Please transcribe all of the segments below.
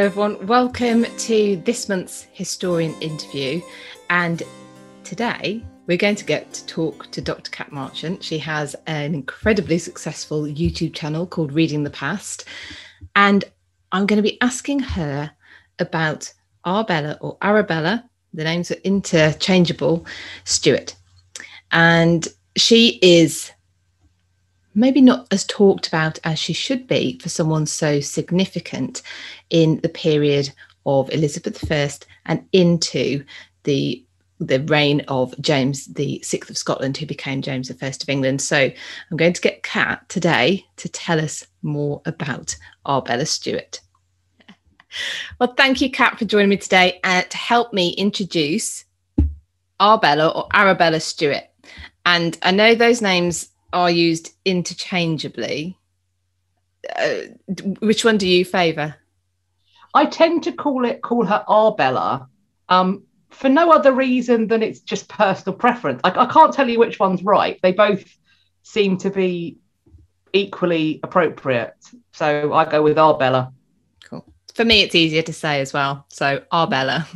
Everyone. Welcome to this month's historian interview. And today we're going to get to talk to Dr. Kat Marchant. She has an incredibly successful YouTube channel called Reading the Past. And I'm going to be asking her about Arbella or Arabella, the names are interchangeable, Stuart. And she is maybe not as talked about as she should be for someone so significant in the period of Elizabeth I and into the the reign of James the Sixth of Scotland, who became James the First of England. So I'm going to get Kat today to tell us more about Arbella Stuart. Well, thank you, Kat, for joining me today and to help me introduce Arbella or Arabella Stuart. And I know those names are used interchangeably. Uh, which one do you favour? I tend to call it call her Arbella, um, for no other reason than it's just personal preference. I, I can't tell you which one's right. They both seem to be equally appropriate, so I go with Arbella. For me, it's easier to say as well. So Arbella,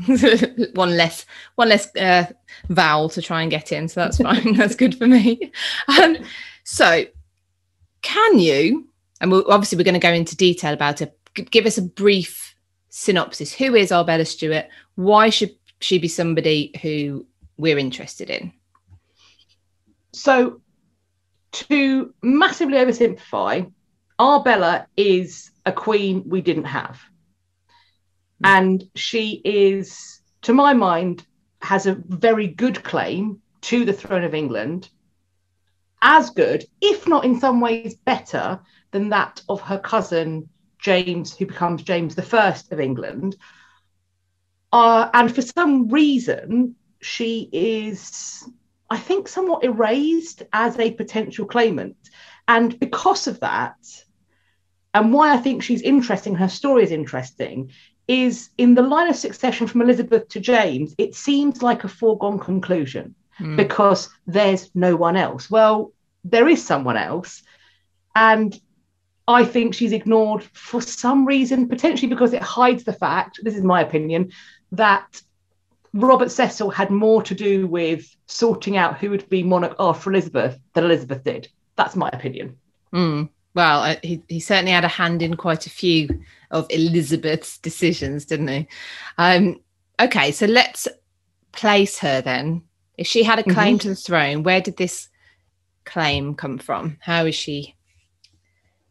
one less one less uh, vowel to try and get in. So that's fine. that's good for me. Um, so, can you? And we'll, obviously, we're going to go into detail about it. Give us a brief synopsis. Who is Arbella Stuart Why should she be somebody who we're interested in? So, to massively oversimplify, Arbella is a queen we didn't have. And she is, to my mind, has a very good claim to the throne of England, as good, if not in some ways better, than that of her cousin James, who becomes James the First of England. Uh, and for some reason, she is, I think, somewhat erased as a potential claimant. And because of that, and why I think she's interesting, her story is interesting, is in the line of succession from Elizabeth to James, it seems like a foregone conclusion mm. because there's no one else. Well, there is someone else. And I think she's ignored for some reason, potentially because it hides the fact, this is my opinion, that Robert Cecil had more to do with sorting out who would be monarch after Elizabeth than Elizabeth did. That's my opinion. Mm. Well, uh, he, he certainly had a hand in quite a few of Elizabeth's decisions, didn't he? Um, okay, so let's place her then. If she had a claim mm-hmm. to the throne, where did this claim come from? How is she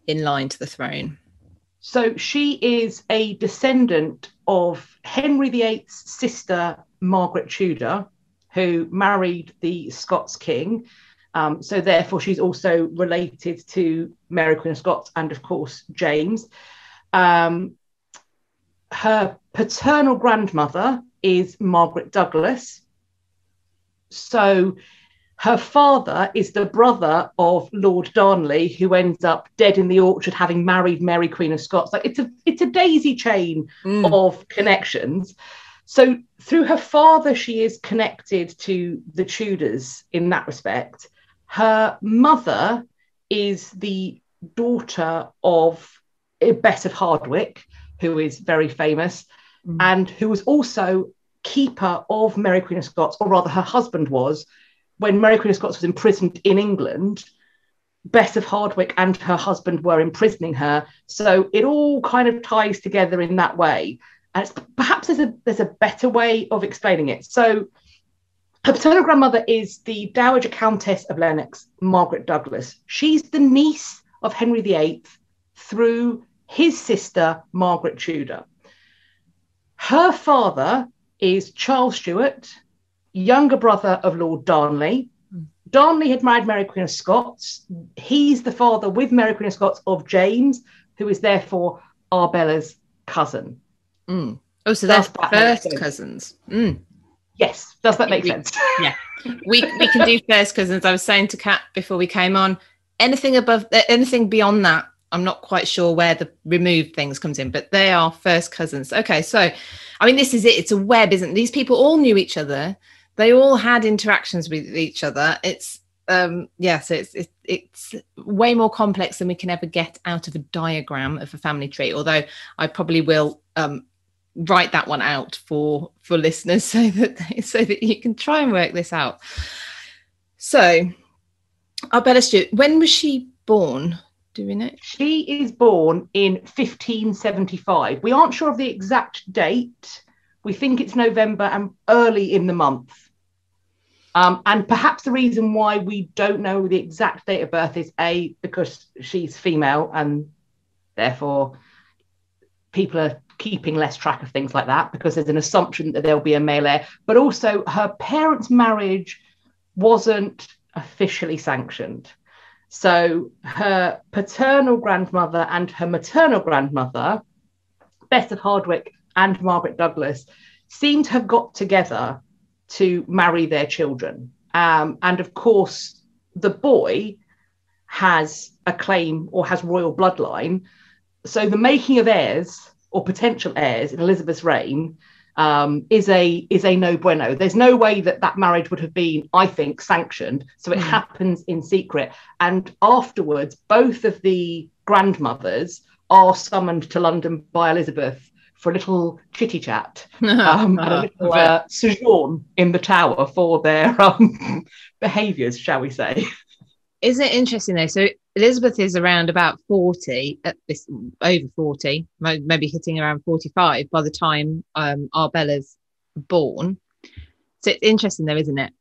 in line to the throne? So she is a descendant of Henry VIII's sister, Margaret Tudor, who married the Scots king. Um, so therefore, she's also related to Mary Queen of Scots and, of course, James. Um, her paternal grandmother is Margaret Douglas. So her father is the brother of Lord Darnley, who ends up dead in the orchard, having married Mary Queen of Scots. Like it's a it's a daisy chain mm. of connections. So through her father, she is connected to the Tudors in that respect. Her mother is the daughter of Bess of Hardwick, who is very famous, mm. and who was also keeper of Mary Queen of Scots, or rather, her husband was when Mary Queen of Scots was imprisoned in England, Bess of Hardwick and her husband were imprisoning her. So it all kind of ties together in that way. And perhaps there's a there's a better way of explaining it. So her paternal grandmother is the Dowager Countess of Lennox, Margaret Douglas. She's the niece of Henry VIII through his sister, Margaret Tudor. Her father is Charles Stuart, younger brother of Lord Darnley. Darnley had married Mary Queen of Scots. He's the father with Mary Queen of Scots of James, who is therefore Arbella's cousin. Mm. Oh, so they're first cousins. Mm. Yes, does that make we, sense? Yeah, we we can do first cousins. I was saying to Kat before we came on, anything above, anything beyond that, I'm not quite sure where the removed things comes in, but they are first cousins. Okay, so I mean, this is it. It's a web, isn't it? These people all knew each other they all had interactions with each other it's um, yeah, so it's, it's it's way more complex than we can ever get out of a diagram of a family tree. Although I probably will um, write that one out for for listeners so that so that you can try and work this out. So, Arbella Stuart, when was she born? Do we know? She is born in 1575. We aren't sure of the exact date. We think it's November and early in the month. Um, and perhaps the reason why we don't know the exact date of birth is A, because she's female and therefore people are keeping less track of things like that because there's an assumption that there'll be a male heir. But also, her parents' marriage wasn't officially sanctioned. So her paternal grandmother and her maternal grandmother, Bess of Hardwick and Margaret Douglas, seem to have got together to marry their children. Um, and of course, the boy has a claim or has royal bloodline. So the making of heirs or potential heirs in Elizabeth's reign um, is a is a no bueno. There's no way that that marriage would have been, I think, sanctioned. So it mm. happens in secret, and afterwards, both of the grandmothers are summoned to London by Elizabeth for a little chitty chat um, and a little uh, sojourn in the tower for their um, behaviours, shall we say? Isn't it interesting though? So Elizabeth is around about 40, at this over 40, maybe hitting around 45 by the time um, Arbella's born. So it's interesting though, isn't it?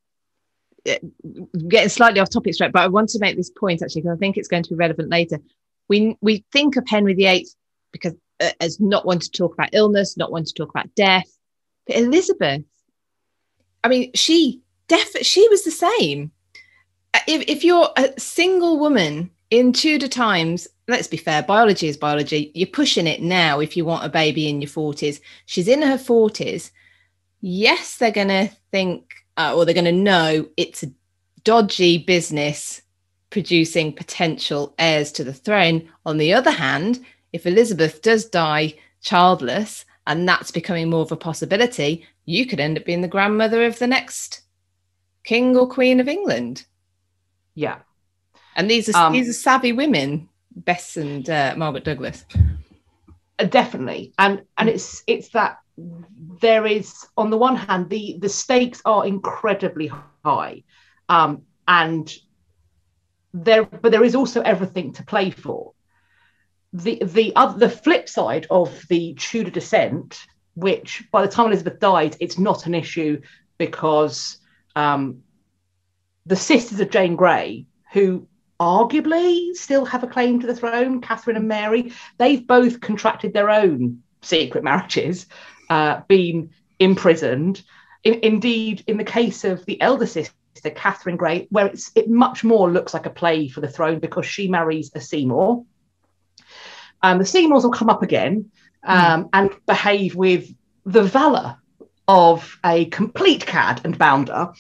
Getting slightly off topic straight, but I want to make this point actually because I think it's going to be relevant later. We we think of Henry VIII because uh, as not one to talk about illness, not one to talk about death. But Elizabeth, I mean, she def she was the same. If, if you're a single woman in Tudor times, let's be fair, biology is biology. You're pushing it now if you want a baby in your 40s. She's in her 40s. Yes, they're going to think, uh, or they're going to know it's a dodgy business producing potential heirs to the throne. On the other hand, if Elizabeth does die childless and that's becoming more of a possibility, you could end up being the grandmother of the next king or queen of England. Yeah. And these are um, these are savvy women, Bess and uh, Margaret Douglas. Uh, definitely, and and it's it's that there is on the one hand the the stakes are incredibly high, um, and there but there is also everything to play for. The the other the flip side of the Tudor descent, which by the time Elizabeth died, it's not an issue because um, the sisters of Jane Grey, who arguably still have a claim to the throne, Catherine and Mary. They've both contracted their own secret marriages, uh, been imprisoned. In, indeed, in the case of the elder sister, Catherine Grey, where it's it much more looks like a play for the throne because she marries a Seymour. Um, the Seymours will come up again um, mm. and behave with the valour of a complete cad and bounder.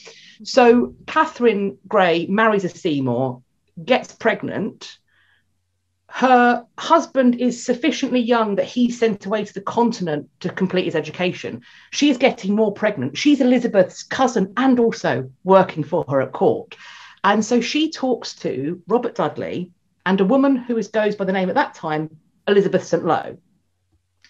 So Catherine Grey marries a Seymour gets pregnant, her husband is sufficiently young that he's sent away to the continent to complete his education. She is getting more pregnant. She's Elizabeth's cousin and also working for her at court. And so she talks to Robert Dudley and a woman who is, goes by the name at that time, Elizabeth St. Lo,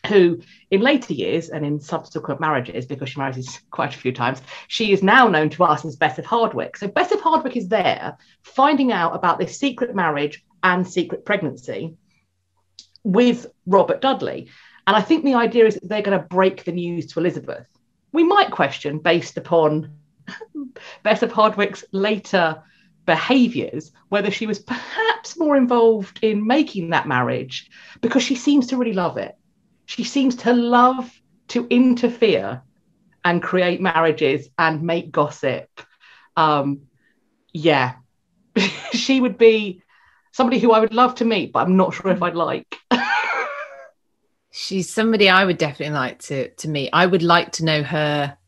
who in later years and in subsequent marriages, because she marries quite a few times, she is now known to us as Bess of Hardwick. So Bess of Hardwick is there finding out about this secret marriage and secret pregnancy with Robert Dudley. And I think the idea is that they're going to break the news to Elizabeth. We might question, based upon Bess of Hardwick's later behaviours, whether she was perhaps more involved in making that marriage because she seems to really love it she seems to love to interfere and create marriages and make gossip. Um, yeah, she would be somebody who I would love to meet, but I'm not sure if I'd like. She's somebody I would definitely like to to meet. I would like to know her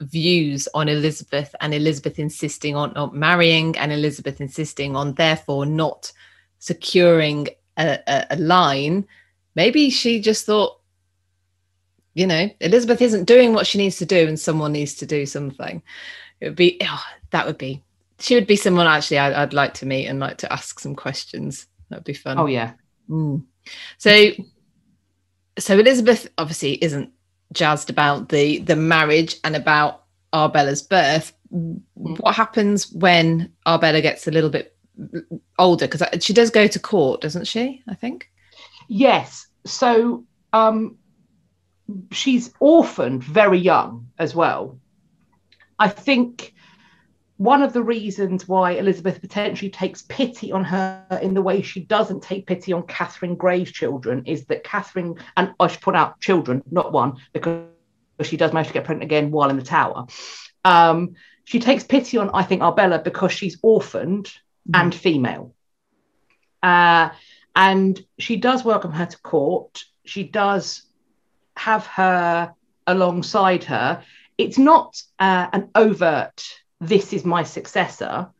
views on Elizabeth and Elizabeth insisting on not marrying and Elizabeth insisting on therefore not securing a, a, a line. Maybe she just thought you know elizabeth isn't doing what she needs to do and someone needs to do something it would be oh, that would be she would be someone actually I'd, I'd, like to meet and like to ask some questions. That'd be fun. Oh yeah. Mm. So, so Elizabeth obviously isn't jazzed about the the marriage and about Arbella's birth. Mm. What happens when Arbella gets a little bit older? Because she does go to court, doesn't she? I think. Yes. So um, she's orphaned very young as well. I think one of the reasons why Elizabeth potentially takes pity on her in the way she doesn't take pity on Catherine Grey's children is that Catherine, and I should point out children, not one, because she does manage to get pregnant again while in the tower. Um, she takes pity on, I think, Arbella because she's orphaned mm-hmm. and female. Uh, and she does welcome her to court. She does have her alongside her. It's not uh, an overt this is my successor,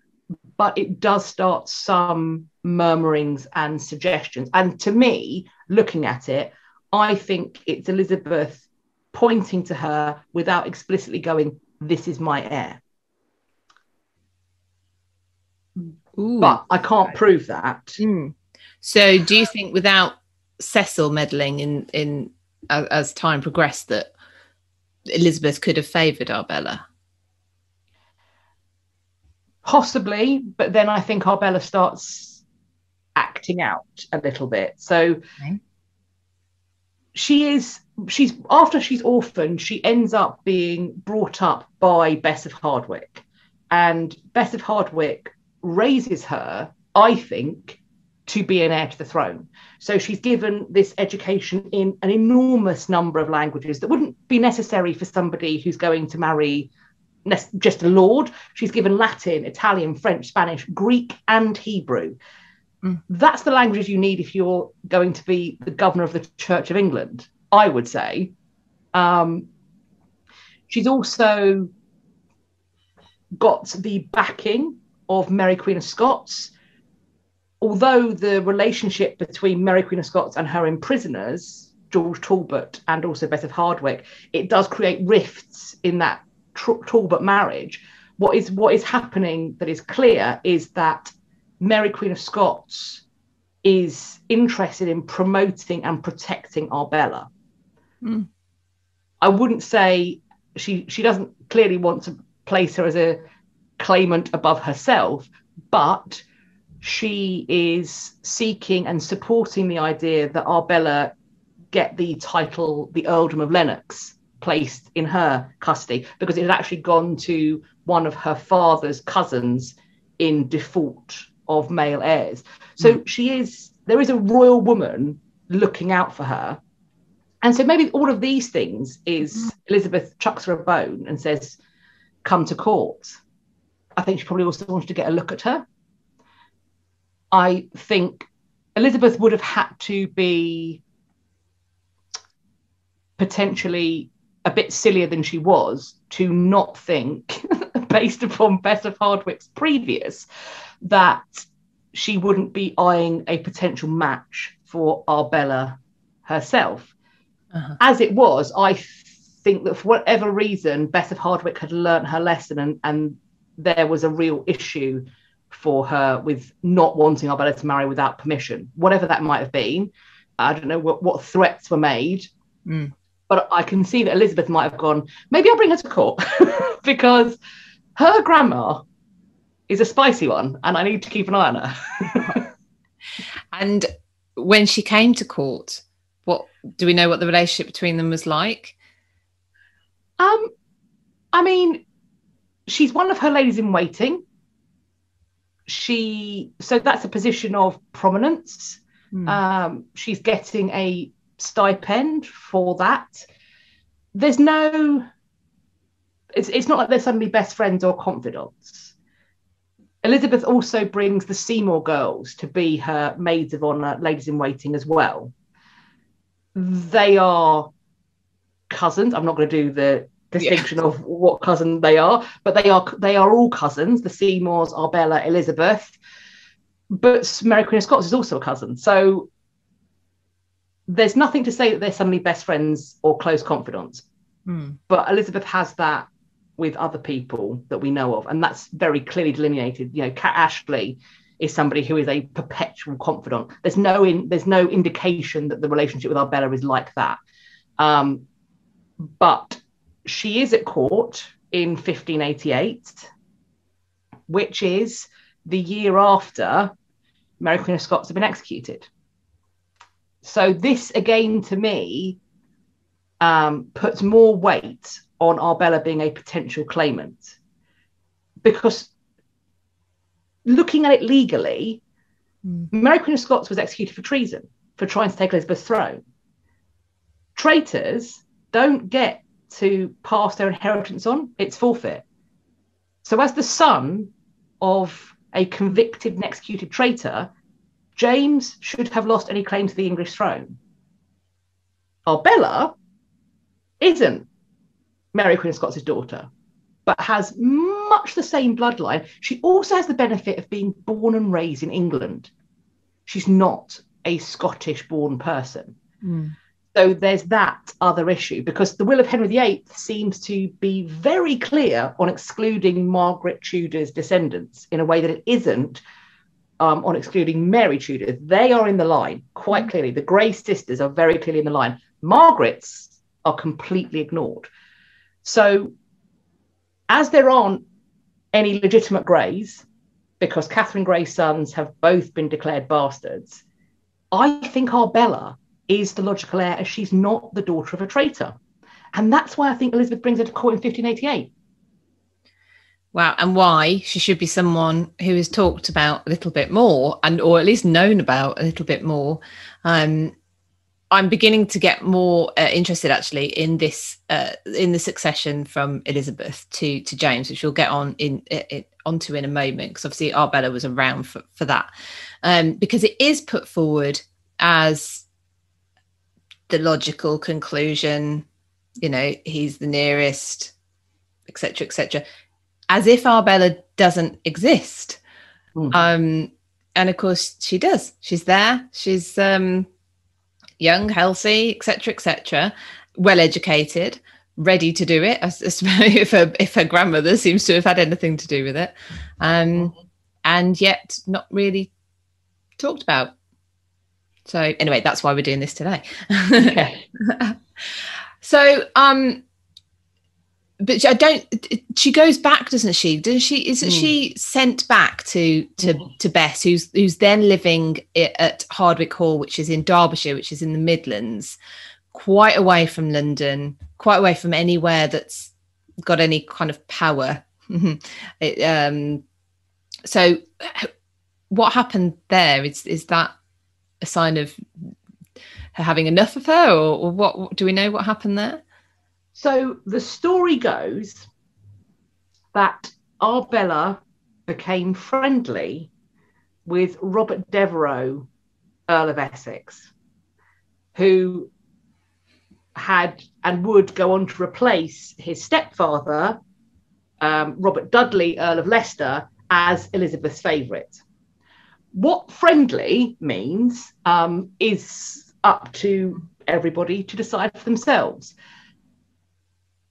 but it does start some murmurings and suggestions. And to me, looking at it, I think it's Elizabeth pointing to her without explicitly going, This is my heir. Ooh. But I can't prove that. Mm. So, do you think without Cecil meddling in in as, as time progressed, that Elizabeth could have favoured Arbella? Possibly, but then I think Arbella starts acting out a little bit. So okay. she is she's after she's orphaned, she ends up being brought up by Bess of Hardwick. And Bess of Hardwick raises her, I think, to be an heir to the throne. So she's given this education in an enormous number of languages that wouldn't be necessary for somebody who's going to marry just a lord. She's given Latin, Italian, French, Spanish, Greek, and Hebrew. Mm. That's the languages you need if you're going to be the governor of the Church of England, I would say. Um, she's also got the backing of Mary Queen of Scots. Although the relationship between Mary Queen of Scots and her imprisoners, George Talbot and also Bess of Hardwick, it does create rifts in that Talbot marriage, what is what is happening that is clear is that Mary Queen of Scots is interested in promoting and protecting Arbella. Mm. I wouldn't say she she doesn't clearly want to place her as a claimant above herself, but she is seeking and supporting the idea that Arbella get the title the earldom of Lennox placed in her custody because it had actually gone to one of her father's cousins in default of male heirs. So mm. she is, there is a royal woman looking out for her. And so maybe all of these things is hmm. Elizabeth chucks her a bone and says, come to court. I think she probably also wanted to get a look at her. I think Elizabeth would have had to be potentially a bit sillier than she was to not think, based upon Bess of Hardwick's previous, that she wouldn't be eyeing a potential match for Arbella herself. Uh-huh. As it was, I think that for whatever reason, Bess of Hardwick had learnt her lesson and, and there was a real issue for her with not wanting Arbella to marry without permission, whatever that might have been. I don't know what, what threats were made. Mm but I can see that Elizabeth might have gone, maybe I'll bring her to court because her grandma is a spicy one and I need to keep an eye on her. and when she came to court, what do we know what the relationship between them was like? Um, I mean, she's one of her ladies in waiting. She so that's a position of prominence. Mm. Um, she's getting a stipend for that. There's no, it's, it's not like they're suddenly best friends or confidants. Elizabeth also brings the Seymour girls to be her maids of honor, ladies in waiting as well. They are cousins. I'm not going to do the distinction yeah. of what cousin they are, but they are they are all cousins. The Seymours Arbella, Elizabeth, but Mary Queen of Scots is also a cousin. So there's nothing to say that they're suddenly best friends or close confidants. Mm. But Elizabeth has that with other people that we know of, and that's very clearly delineated. You know, Kat Ashley is somebody who is a perpetual confidant. There's no in, there's no indication that the relationship with Arbella is like that. Um, but she is at court in 1588, which is the year after Mary Queen of Scots had been executed. So this again to me um, puts more weight on Arbella being a potential claimant because looking at it legally, mm. Mary Queen of Scots was executed for treason for trying to take Elizabeth's throne. Traitors don't get to pass their inheritance on, it's forfeit. So, as the son of a convicted and executed traitor, James should have lost any claim to the English throne. Arbella isn't Mary Queen of Scots' daughter, but has much the same bloodline. She also has the benefit of being born and raised in England. She's not a Scottish born person. Mm. So there's that other issue because the will of Henry VIII seems to be very clear on excluding Margaret Tudor's descendants in a way that it isn't um, on excluding Mary Tudor. They are in the line quite mm. clearly. The Grey sisters are very clearly in the line. Margaret's are completely ignored. So, as there aren't any legitimate Greys, because Catherine Grey's sons have both been declared bastards, I think Arbella is the logical heir as she's not the daughter of a traitor. And that's why I think Elizabeth brings her to court in 1588. Wow, and why she should be someone who is talked about a little bit more, and or at least known about a little bit more. Um, I'm beginning to get more uh, interested actually in this uh, in the succession from Elizabeth to to James, which we'll get on in it, onto in a moment because obviously Arbella was around for, for that um, because it is put forward as the logical conclusion you know he's the nearest etc etc as if arbella doesn't exist. Mm. um and of course she does. She's there. She's um young healthy etc etc well educated ready to do it. If her if her grandmother seems to have had anything to do with it. Um and yet not really talked about so anyway, that's why we're doing this today. Okay. so um but I don't. She goes back, doesn't she? Doesn't she? Isn't mm. she sent back to to mm. to Bess, who's who's then living at Hardwick Hall, which is in Derbyshire, which is in the Midlands, quite away from London, quite away from anywhere that's got any kind of power. it, um, so, what happened there? Is is that a sign of her having enough of her, or, or what? Do we know what happened there? So the story goes that Arbella became friendly with Robert Devereux, Earl of Essex, who had and would go on to replace his stepfather, um, Robert Dudley, Earl of Leicester, as Elizabeth's favourite. What friendly means um, is up to everybody to decide for themselves.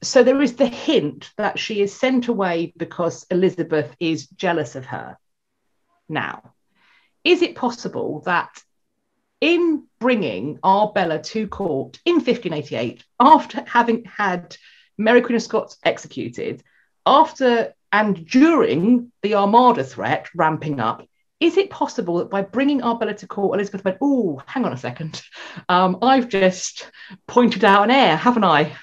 So there is the hint that she is sent away because Elizabeth is jealous of her. Now, is it possible that in bringing Arbella to court in 1588, after having had Mary Queen of Scots executed, after and during the Armada threat ramping up, is it possible that by bringing Arbella to court, Elizabeth went, oh, hang on a second, um, I've just pointed out an heir, haven't I?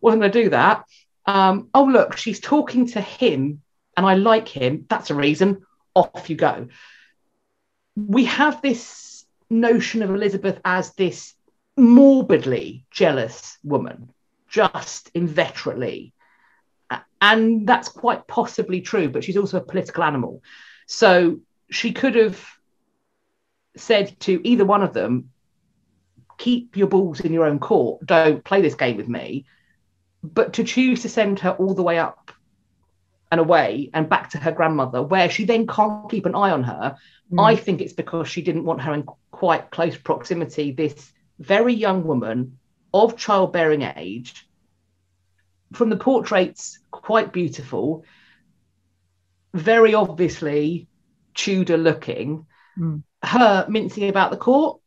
Wasn't going to do that. Um, oh, look, she's talking to him and I like him. That's a reason. Off you go. We have this notion of Elizabeth as this morbidly jealous woman, just inveterately. And that's quite possibly true, but she's also a political animal. So she could have said to either one of them, keep your balls in your own court, don't play this game with me. But to choose to send her all the way up and away and back to her grandmother, where she then can't keep an eye on her, mm. I think it's because she didn't want her in quite close proximity, this very young woman of childbearing age, from the portraits, quite beautiful. Very obviously Tudor looking. Mm. Her mincing about the court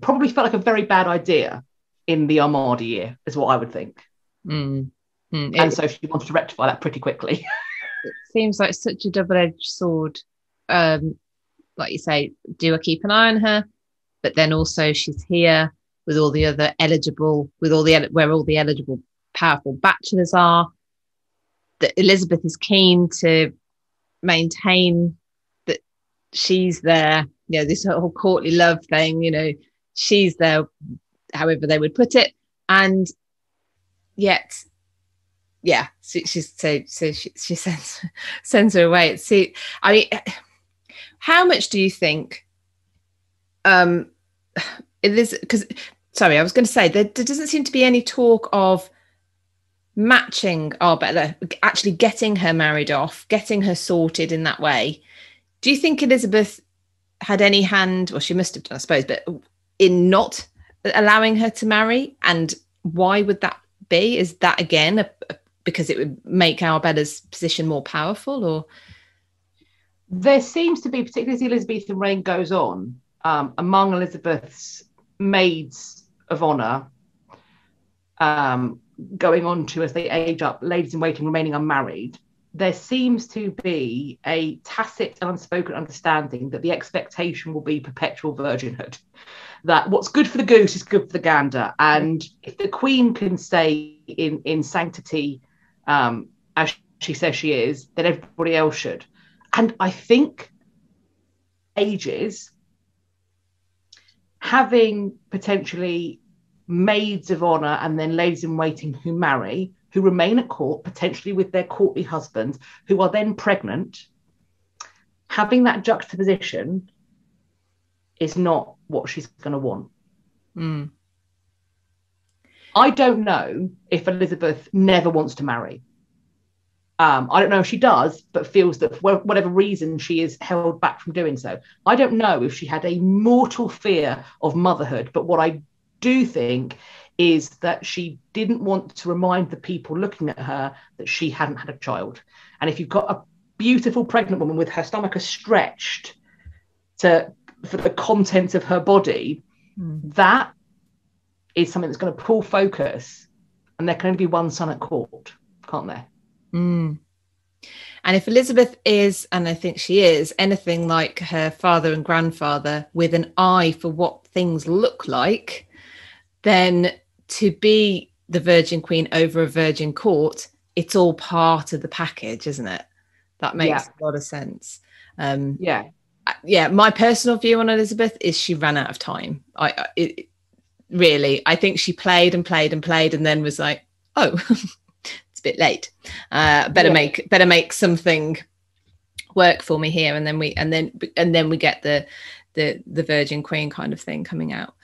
probably felt like a very bad idea in the Armada year, is what I would think. Mm. Mm. And so she wanted to rectify that pretty quickly. it seems like such a double-edged sword. Um, like you say, do I keep an eye on her? But then also she's here with all the other eligible, with all the where all the eligible powerful bachelors are. That Elizabeth is keen to maintain she's there. You know, this whole courtly love thing. You know, she's there, however they would put it, and yet yeah, she, she's so so she, she sends sends her away. See, I mean, how much do you think? Um, it is because sorry, I was going to say there, there, doesn't seem to be any talk of matching Arbella, actually getting her married off, getting her sorted in that way. Do you think Elizabeth had any hand, or she must have done, I suppose, but in not allowing her to marry? And why would that be? Is that again a, a because it would make Arbella's position more powerful or there seems to be particularly as the elizabethan reign goes on um, among elizabeth's maids of honor um, going on to as they age up ladies in waiting remaining unmarried there seems to be a tacit and unspoken understanding that the expectation will be perpetual virginhood that what's good for the goose is good for the gander and if the queen can stay in in sanctity um, as she says she is, then everybody else should. And I think ages having potentially maids of honor and then ladies in waiting who marry, who remain at court, potentially with their courtly husbands, who are then pregnant, having that juxtaposition is not what she's going to want. Mm. I don't know if Elizabeth never wants to marry. Um, I don't know if she does, but feels that for whatever reason she is held back from doing so. I don't know if she had a mortal fear of motherhood, but what I do think is that she didn't want to remind the people looking at her that she hadn't had a child. And if you've got a beautiful pregnant woman with her stomach stretched to for the contents of her body, mm. that is something that's going to pull focus, and there can only be one sun at court, can't there? Mm. And if Elizabeth is, and I think she is, anything like her father and grandfather with an eye for what things look like, then to be the Virgin Queen over a Virgin Court, it's all part of the package, isn't it? That makes yeah. a lot of sense. Um, yeah. Yeah. My personal view on Elizabeth is she ran out of time. I, it, really. I think she played and played and played and then was like, oh, it's a bit late. Uh, better yeah. make better make something work for me here. And then we and then and then we get the the the Virgin Queen kind of thing coming out,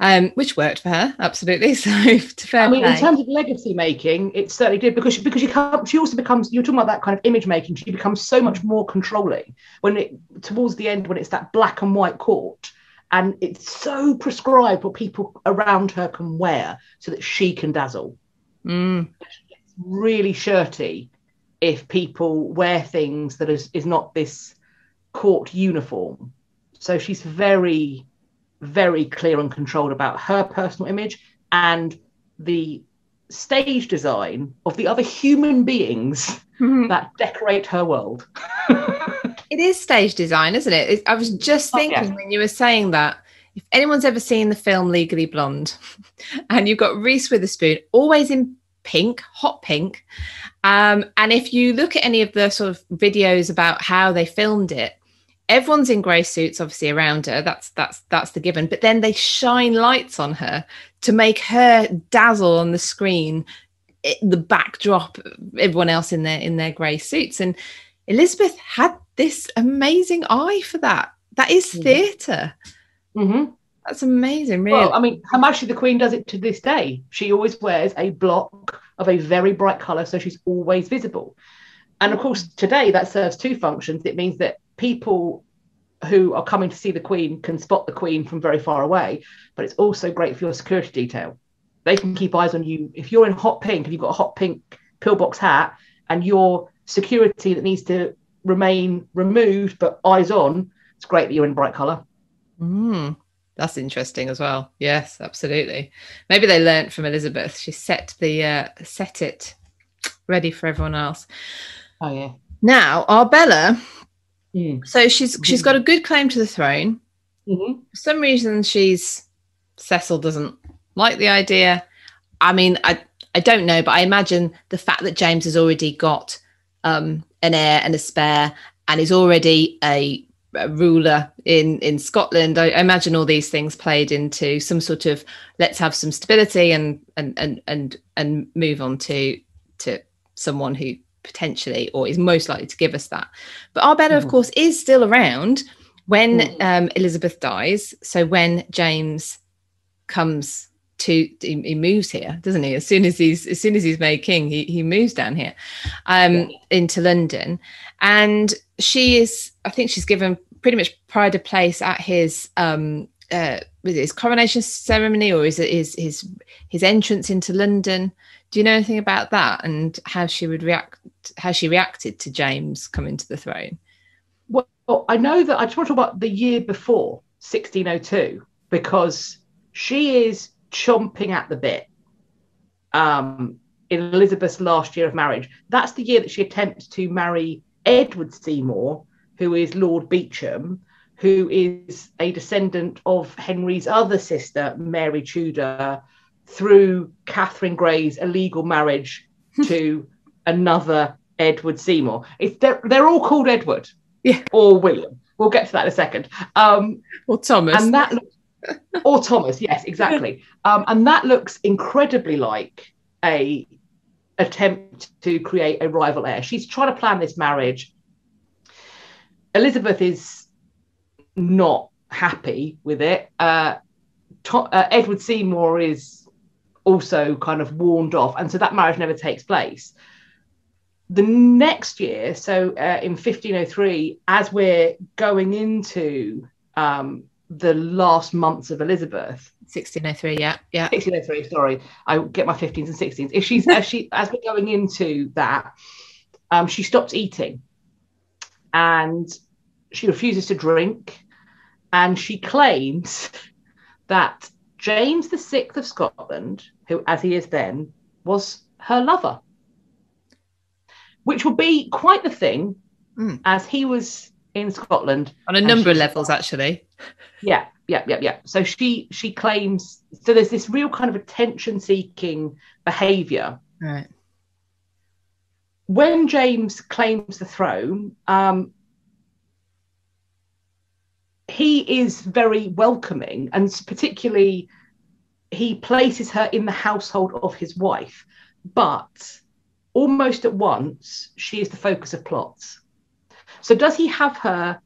um, which worked for her absolutely. So to fair I mean, play. in terms of legacy making, it certainly did because she, because she she also becomes you're talking about that kind of image making. She becomes so much more controlling when it towards the end when it's that black and white court and it's so prescribed what people around her can wear so that she can dazzle. Mm. It's really shirty if people wear things that is, is not this court uniform. So she's very, very clear and controlled about her personal image and the stage design of the other human beings mm-hmm. that decorate her world. it is stage design, isn't it? I was just thinking oh, yeah. when you were saying that. If anyone's ever seen the film Legally Blonde, and you've got Reese Witherspoon always in pink, hot pink, um, and if you look at any of the sort of videos about how they filmed it, everyone's in grey suits obviously around her. That's that's that's the given. But then they shine lights on her to make her dazzle on the screen it, the backdrop everyone else in their in their grey suits. And elizabeth had this amazing eye for that. That is mm-hmm. theatre. Mm-hmm. that's amazing really. Well i mean Majesty the queen does it to this day. She always wears a block of a very bright color so she's always visible. And of course today that serves two functions. It means that people who are coming to see the queen can spot the queen from very far away but it's also great for your security detail they can keep eyes on you. If you're in hot pink and you've got a hot pink pillbox hat and your security that needs to remain removed but eyes on, it's great that you're in bright colour. Mm, that's interesting as well. Yes, absolutely. Maybe they learnt from Elizabeth. She set the uh, set it ready for everyone else. Oh yeah. Now, Arbella. Mm. So she's she's got a good claim to the throne. Mm-hmm. For some reason, she's Cecil doesn't like the idea. I mean, I I don't know, but I imagine the fact that James has already got um, an heir and a spare, and is already a, a ruler in in Scotland. I, I, imagine all these things played into some sort of let's have some stability and and and and and move on to to someone who potentially or is most likely to give us that. But Arbella, mm-hmm. of course, is still around when mm-hmm. um, Elizabeth dies. So when James comes to he, he, moves here doesn't he as soon as he's as soon as he's made king he, he moves down here um yeah. into london and she is i think she's given pretty much pride of place at his um uh his coronation ceremony or is it his his his entrance into london do you know anything about that and how she would react how she reacted to james coming to the throne well i know that i just want to talk about the year before 1602 because she is chomping at the bit um, in Elizabeth's last year of marriage. That's the year that she attempts to marry Edward Seymour, who is Lord Beauchamp, who is a descendant of Henry's other sister, Mary Tudor, through Catherine Grey's illegal marriage to another Edward Seymour. It's they're, they're all called Edward, yeah, or William. We'll get to that in a second. Um, or Thomas. And that or Thomas, yes, exactly. Um, and that looks incredibly like a attempt to create a rival heir. She's trying to plan this marriage. Elizabeth is not happy with it. Uh, to- uh, Edward Seymour is also kind of warned off, and so that marriage never takes place. The next year, so uh, in 1503, as we're going into um, the last months of Elizabeth. 1603, yeah, yeah. 1603, sorry. I get my 15s and 16s. If she's as she as we're going into that, um, she stops eating and she refuses to drink. And she claims that James the Sixth of Scotland, who as he is then, was her lover. Which would be quite the thing, mm. as he was in Scotland. On a number of levels, actually. Yeah, yeah, yeah, yeah. So she she claims so there's this real kind of attention seeking behavior. Right. When James claims the throne, um, he is very welcoming and particularly he places her in the household of his wife, but almost at once she is the focus of plots. So does he have her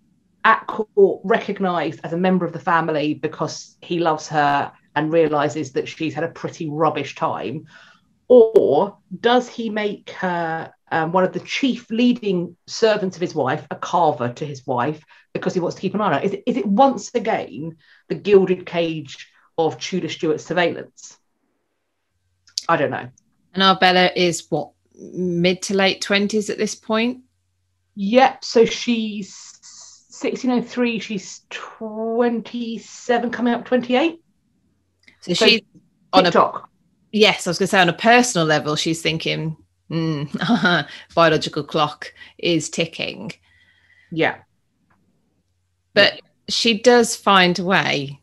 at court recognized as a member of the family because he loves her and realizes that she's had a pretty rubbish time? Or does he make her um, one of the chief leading servants of his wife, a carver to his wife, because he wants to keep an eye on her? Is it, is it once again the gilded cage of Tudor Stuart surveillance? I don't know. And Arbella is what, mid to late 20s at this point? Yep. So she's 1603, she's 27, coming up 28. So, so she's on TikTok. a yes, I was going to say on a personal level, she's thinking mm, biological clock is ticking. Yeah, but yeah. she does find a way,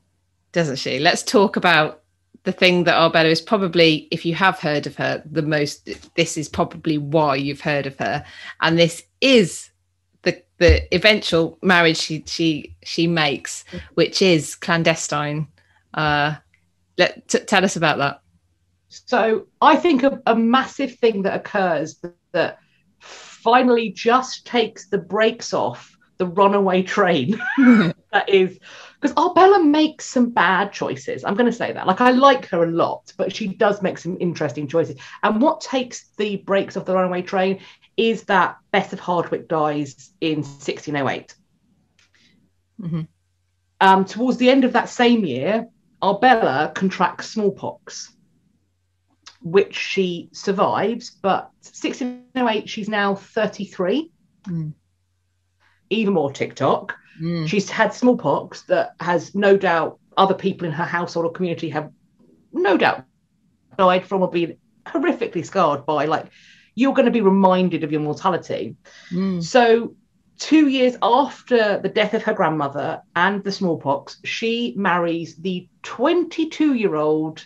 doesn't she? Let's talk about the thing that Arbella is probably, if you have heard of her, the most. This is probably why you've heard of her, and this is the the eventual marriage she she she makes, which is clandestine. Uh, let t- tell us about that. So I think a, a massive thing that occurs that, that finally just takes the brakes off the runaway train that is because Arbella makes some bad choices. I'm going to say that. Like I like her a lot, but she does make some interesting choices. And what takes the brakes off the runaway train is that Bess of Hardwick dies in 1608. Mm-hmm. Um, towards the end of that same year, Arbella contracts smallpox. which she survives. But 1608, she's now 33. Mm. Even more TikTok. Mm. She's had smallpox that has no doubt other people in her household or community have no doubt died from or been horrifically scarred by. Like, you're going to be reminded of your mortality. Mm. So, two years after the death of her grandmother and the smallpox, she marries the 22 year old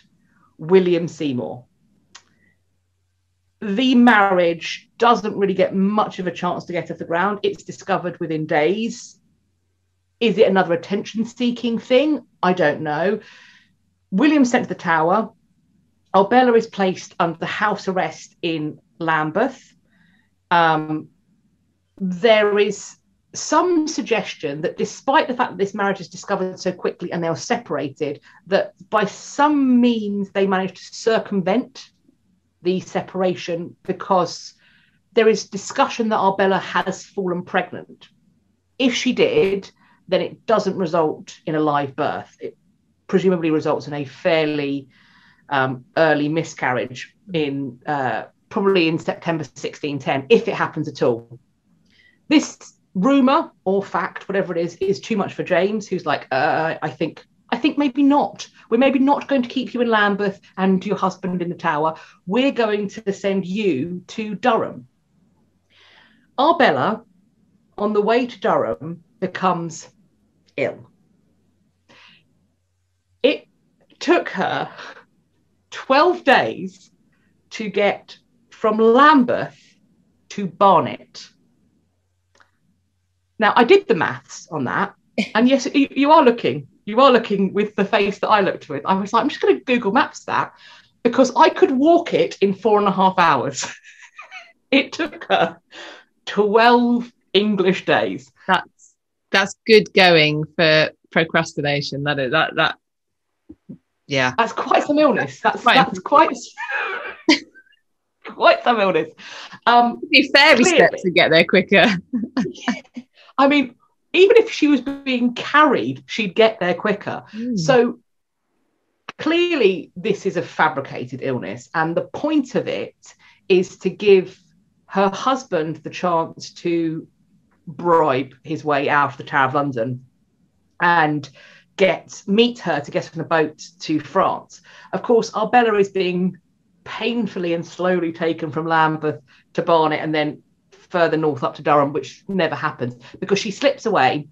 William Seymour. The marriage doesn't really get much of a chance to get off the ground. It's discovered within days. Is it another attention seeking thing? I don't know. William's sent to the tower. Arbella is placed under house arrest in Lambeth. Um, there is some suggestion that despite the fact that this marriage is discovered so quickly and they are separated, that by some means they managed to circumvent the separation because there is discussion that Arbella has fallen pregnant. If she did, then it doesn't result in a live birth. It presumably results in a fairly um, early miscarriage in uh, probably in September 1610, if it happens at all. This rumor or fact, whatever it is, is too much for James, who's like, uh, I think, I think maybe not. We're maybe not going to keep you in Lambeth and your husband in the tower. We're going to send you to Durham. Arbella, on the way to Durham, becomes ill. It took her 12 days to get from Lambeth to Barnet. Now, I did the maths on that. And yes, you, are looking, you are looking with the face that I looked with. I was like, I'm just going to Google Maps that because I could walk it in four and a half hours. it took her 12 English days. That's that's good going for procrastination. That is that that yeah. That's quite some illness. That's that's quite quite some illness. Um be fairy clearly, steps to get there quicker. I mean, even if she was being carried, she'd get there quicker. Mm. So clearly this is a fabricated illness and the point of it is to give her husband the chance to bribe his way out of the Tower of London and get meet her to get on a boat to France. Of course, Arbella is being painfully and slowly taken from Lambeth to Barnet and then further north up to Durham, which never happens because she slips away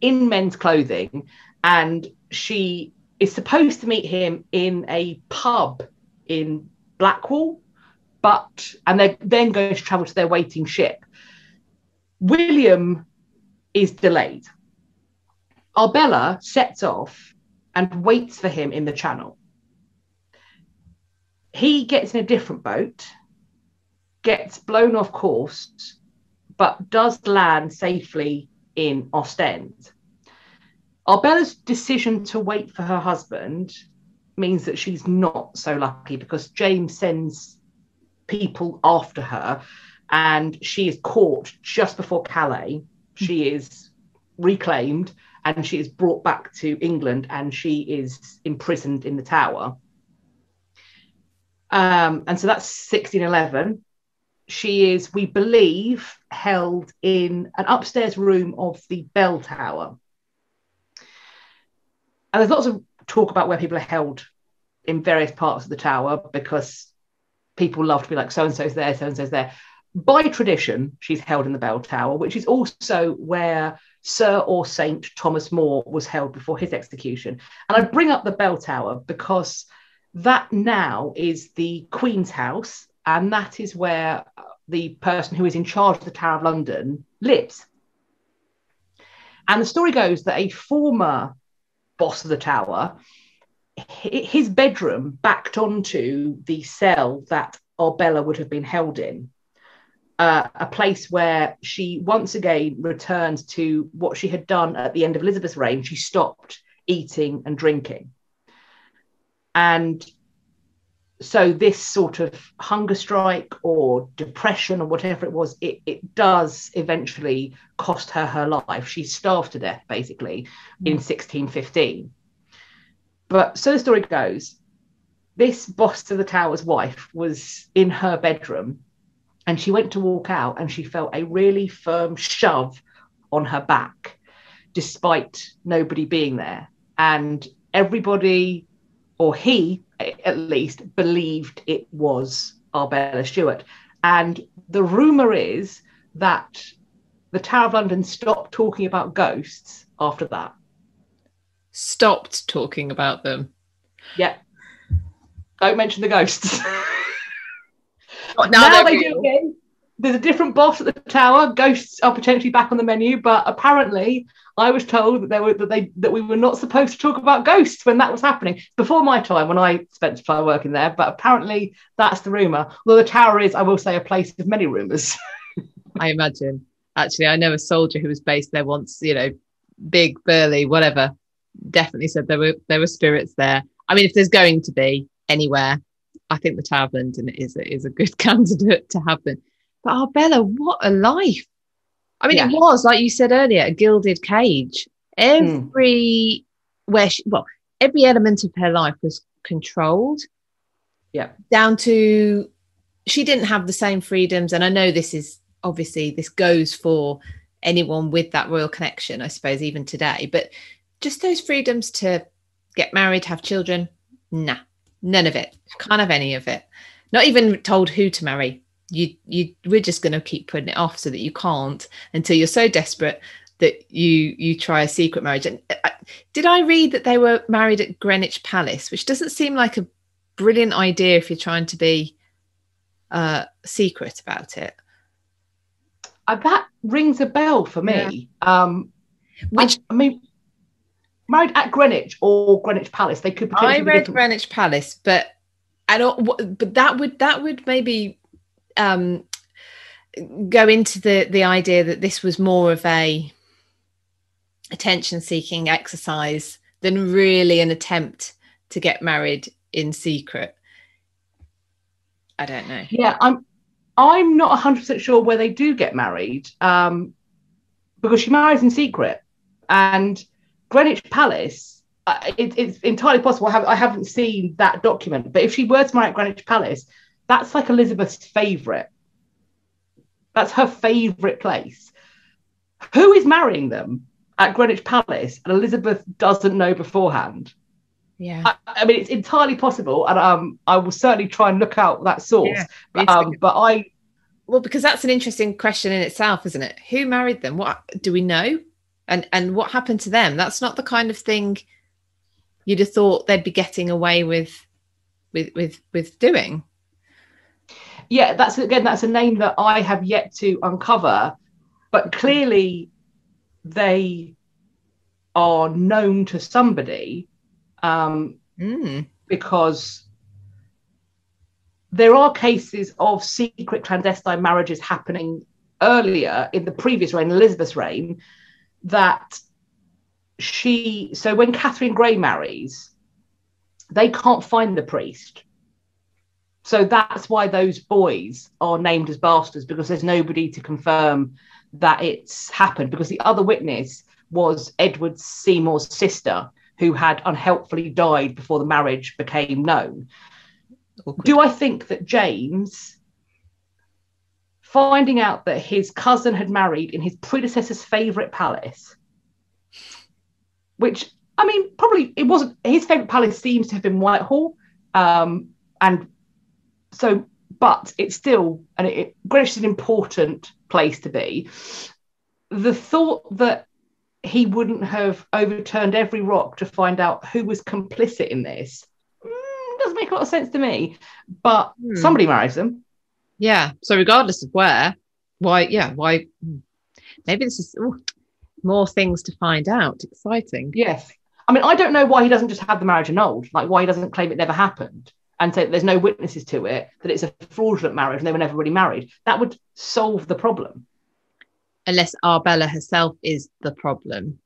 in men's clothing and she is supposed to meet him in a pub in Blackwall, but and they're then going to travel to their waiting ship. William is delayed. Arbella sets off and waits for him in the channel. He gets in a different boat, gets blown off course, but does land safely in Ostend. Arbella's decision to wait for her husband means that she's not so lucky because James sends people after her and she is caught just before Calais. She is reclaimed and she is brought back to England and she is imprisoned in the tower. Um, and so that's 1611. She is, we believe, held in an upstairs room of the bell tower. And there's lots of talk about where people are held in various parts of the tower because people love to be like, so and so's there, so and so's there by tradition, she's held in the bell tower, which is also where Sir or Saint Thomas More was held before his execution. And I bring up the bell tower because that now is the Queen's house, and that is where the person who is in charge of the Tower of London lives. And the story goes that a former boss of the tower, his bedroom backed onto the cell that Arbella would have been held in uh, a place where she once again returned to what she had done at the end of Elizabeth's reign. She stopped eating and drinking. And so this sort of hunger strike or depression or whatever it was, it, it does eventually cost her her life. She starved to death basically mm. in 1615. But so the story goes, this boss to the tower's wife was in her bedroom and she went to walk out and she felt a really firm shove on her back despite nobody being there and everybody or he at least believed it was Arbella Stuart. And the rumor is that the Tower of London stopped talking about ghosts after that. Stopped talking about them. Yeah. Don't mention the ghosts. Now, now they do again. There's a different boss at the tower. Ghosts are potentially back on the menu, but apparently, I was told that they were that they that we were not supposed to talk about ghosts when that was happening. Before my time, when I spent time working there, but apparently that's the rumor. Although the tower is, I will say, a place of many rumors. I imagine. Actually, I know a soldier who was based there once. You know, big, burly, whatever. Definitely said there were there were spirits there. I mean, if there's going to be anywhere, I think the Tower of London is is a good candidate to happen. But Arbella, what a life! I mean, yeah. it was like you said earlier, a gilded cage. Every mm. where she, well, every element of her life was controlled. Yeah, down to she didn't have the same freedoms, and I know this is obviously this goes for anyone with that royal connection, I suppose, even today. But just those freedoms to get married, have children, nah, None of it. Can't have any of it. Not even told who to marry. You you we're just going to keep putting it off so that you can't until you're so desperate that you you try a secret marriage. And uh, did I read that they were married at Greenwich Palace, which doesn't seem like a brilliant idea if you're trying to be uh, secret about it. Uh, that rings a bell for me. Yeah. Um, which I, I mean, married at Greenwich or Greenwich Palace. They could. I read Greenwich Palace, but I don't. But that would that would maybe um, go into the the idea that this was more of a attention seeking exercise than really an attempt to get married in secret. I don't know. Yeah, I'm. I'm not 100% sure where they do get married um, because she marries in secret. And Greenwich Palace, uh, it, it's entirely possible. I, have, I haven't seen that document, but if she were to marry at Greenwich Palace, that's like Elizabeth's favourite. That's her favourite place. Who is marrying them at Greenwich Palace and Elizabeth doesn't know beforehand? Yeah. I, I, mean, it's entirely possible, and um, I will certainly try and look out that source. Yeah, um, but I, well, because that's an interesting question in itself, isn't it? Who married them? What do we know? and and what happened to them that's not the kind of thing you'd have thought they'd be getting away with with with with doing yeah that's again that's a name that i have yet to uncover but clearly they are known to somebody um, mm. because there are cases of secret clandestine marriages happening earlier in the previous reign elizabeth's reign that she so when Catherine Grey marries, they can't find the priest. So that's why those boys are named as bastards because there's nobody to confirm that it's happened. Because the other witness was Edward Seymour's sister, who had unhelpfully died before the marriage became known. Awkward. Do I think that James finding out that his cousin had married in his predecessor's favourite palace, which I mean, probably it wasn't his favourite palace seems to have been Whitehall. Um, and so, but it's still, and it, it, Greenwich is an important place to be. The thought that he wouldn't have overturned every rock to find out who was complicit in this mm, doesn't make a lot of sense to me. But hmm. somebody marries them. Yeah. So regardless of where, why? Yeah. Why? Maybe this is ooh, more things to find out. Exciting. Yes. I mean, I don't know why he doesn't just have the marriage annulled. Like why he doesn't claim it never happened and say there's no witnesses to it, that it's a fraudulent marriage and they were never really married. That would solve the problem. Unless Arbella herself is the problem,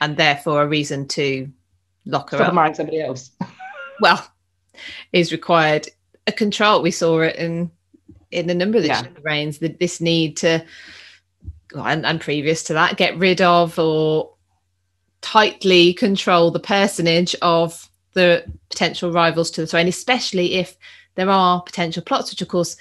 and therefore a reason to lock her Stop up. marrying somebody else. well, is required a control. We saw it in in a number of the yeah. reigns that this need to and, and previous to that get rid of or tightly control the personage of the potential rivals to the throne, especially if there are potential plots, which of course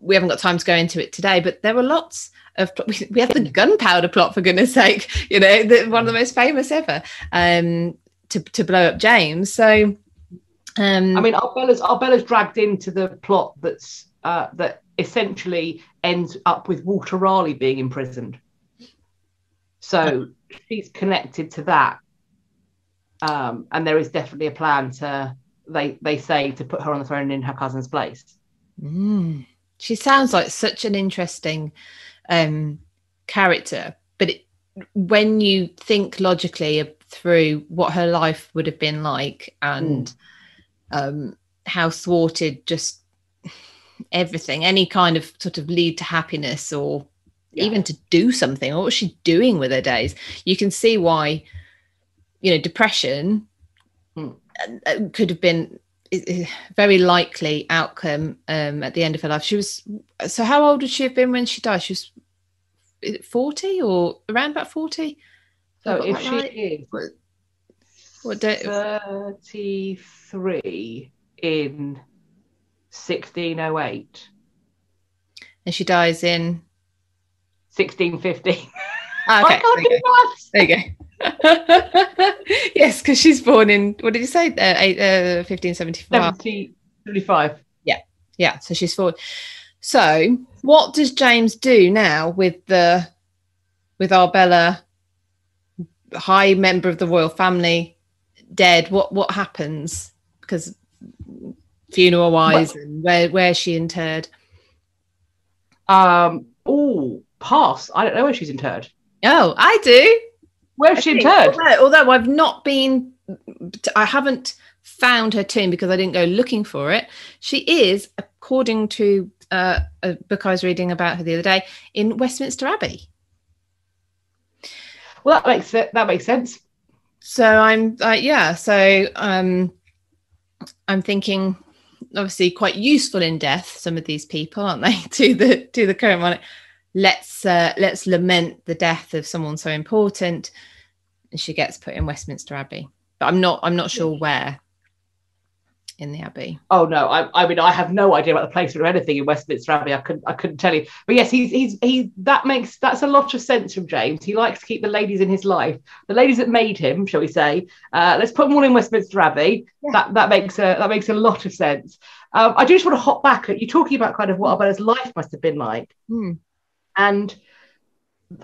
we haven't got time to go into it today, but there were lots of we have the gunpowder plot for goodness sake, you know, the, one of the most famous ever um, to to blow up James. So, um, I mean, Arbella's Arbella's dragged into the plot that's uh, that essentially ends up with Walter Raleigh being imprisoned. So she's connected to that, um, and there is definitely a plan to they they say to put her on the throne in her cousin's place. Mm. She sounds like such an interesting um, character, but it, when you think logically through what her life would have been like and mm. um, how thwarted just everything, any kind of sort of lead to happiness or yeah. even to do something, what was she doing with her days? You can see why, you know, depression mm. could have been very likely outcome um, at the end of her life. She was so how old would she have been when she died? She was 40 or around about 40? So if she right? is what, day? 33 in 1608. And she dies in 1650. Ah, okay. There you go. yes, because she's born in what did you say? Uh, eight, uh, 1575. 75. Yeah, yeah. So she's four. So what does James do now with the with Arbella, high member of the royal family, dead? What what happens? Because funeral wise, well, and where where's she interred? Um. Oh, pass. I don't know where she's interred. Oh, I do. Where's she interred? Although, although I've not been, I haven't found her tomb because I didn't go looking for it. She is, according to uh, a book I was reading about her the other day, in Westminster Abbey. Well, that makes it, that makes sense. So I'm, uh, yeah. So um, I'm thinking, obviously, quite useful in death. Some of these people, aren't they, to the to the current one? Let's uh, let's lament the death of someone so important. And she gets put in westminster abbey. But i'm not i'm not sure where in the abbey. Oh no i, I mean i have no idea about the placement or anything in westminster abbey. I couldn't i couldn't tell you. But yes he's he's he that makes that's a lot of sense from james. He likes to keep the ladies in his life. The ladies that made him shall we say uh, let's put them all in westminster abbey. Yeah. that that makes a that makes a lot of sense. Um, i do just want to hop back at you talking about kind of what Arbella's life must have been like. Hmm. And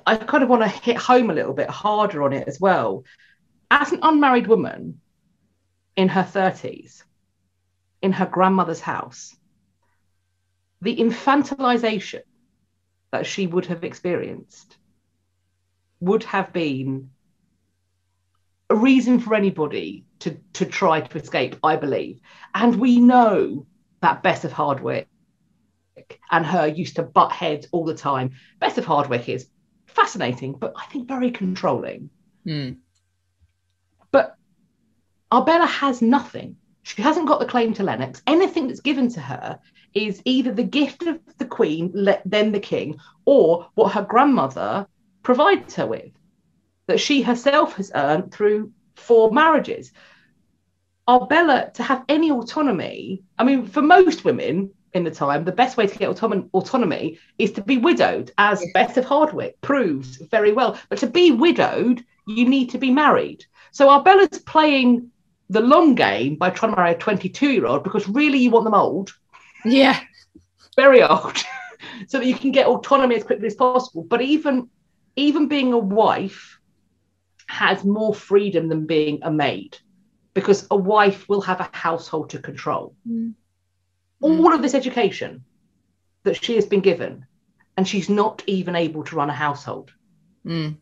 I kind of want to hit home a little bit harder on it as well. As an unmarried woman in her 30s, in her grandmother's house, the infantilization that she would have experienced would have been a reason for anybody to, to try to escape, I believe. And we know that Bess of Hardwick and her used to butt heads all the time. Bess of Hardwick is fascinating, but I think very controlling. Mm. But Arbella has nothing. She hasn't got the claim to Lennox. Anything that's given to her is either the gift of the Queen, then the King, or what her grandmother provides her with, that she herself has earned through four marriages. Arbella to have any autonomy, I mean, for most women, in the time, the best way to get autom- autonomy is to be widowed, as yeah. Bess of Hardwick proves very well. But to be widowed, you need to be married. So Arbella's playing the long game by trying to marry a 22 year old because really you want them old. Yeah. Very old. so that you can get autonomy as quickly as possible. But even even being a wife has more freedom than being a maid because a wife will have a household to control. Mm all of this education that she has been given, and she's not even able to run a household. Mm.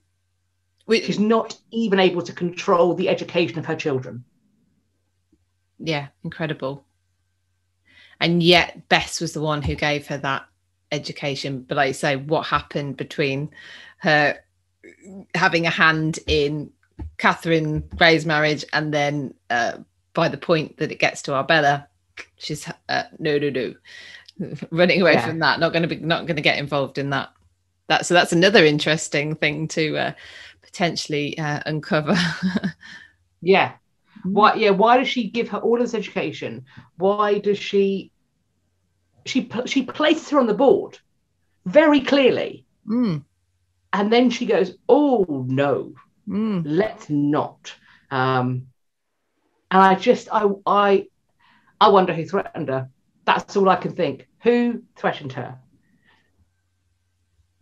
she's not even able to control the education of her children. Yeah, incredible. And yet, Bess was the one who gave her that education. But like I say, what happened between her having a hand in Catherine Grey's marriage and then uh, by the point that it gets to Arbella, she's uh, no no no running away yeah. from that not going to be not going to get involved in that that so that's another interesting thing to uh, potentially uh, uncover yeah Why? Yeah. Why does she give her all this education? Why does she? She she places her on the board very clearly, Mm. and then she goes, "Oh no, Mm. let's not." Um, and I just I I I wonder who threatened her. That's all I can think. Who threatened her?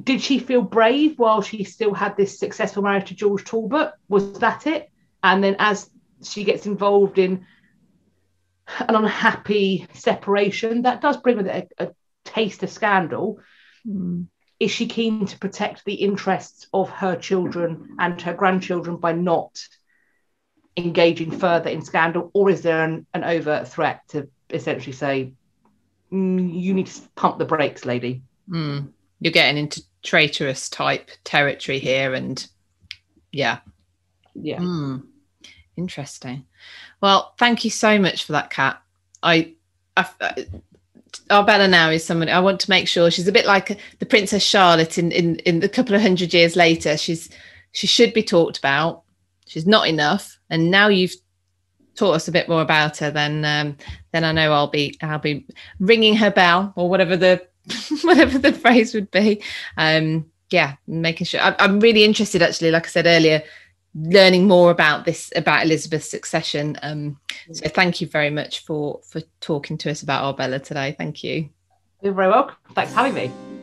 Did she feel brave while she still had this successful marriage to George Talbot? Was that it? And then as she gets involved in an unhappy separation, that does bring with it a, a taste of scandal. Mm. Is she keen to protect the interests of her children and her grandchildren by not engaging further in scandal, or is there an, an overt threat to essentially say, "Mm, you need to pump the brakes, lady? Mm. You're getting into traitorous type territory here, and yeah, Yeah. Mm. Interesting. Well, thank you so much for that, Kat. I, I, I Arbella now is someone I want to make sure she's a bit like the Princess Charlotte in in in the couple of hundred years later. She's she should be talked about. She's not enough, and now you've taught us a bit more about her. Then um, then I know I'll be I'll be ringing her bell or whatever the whatever the phrase would be. Um, yeah, making sure I, I'm really interested. Actually, like I said earlier, learning more about this about Elizabeth's succession. Um, so thank you very much for for talking to us about Arbella today. Thank you. You're very welcome. Thanks for having me.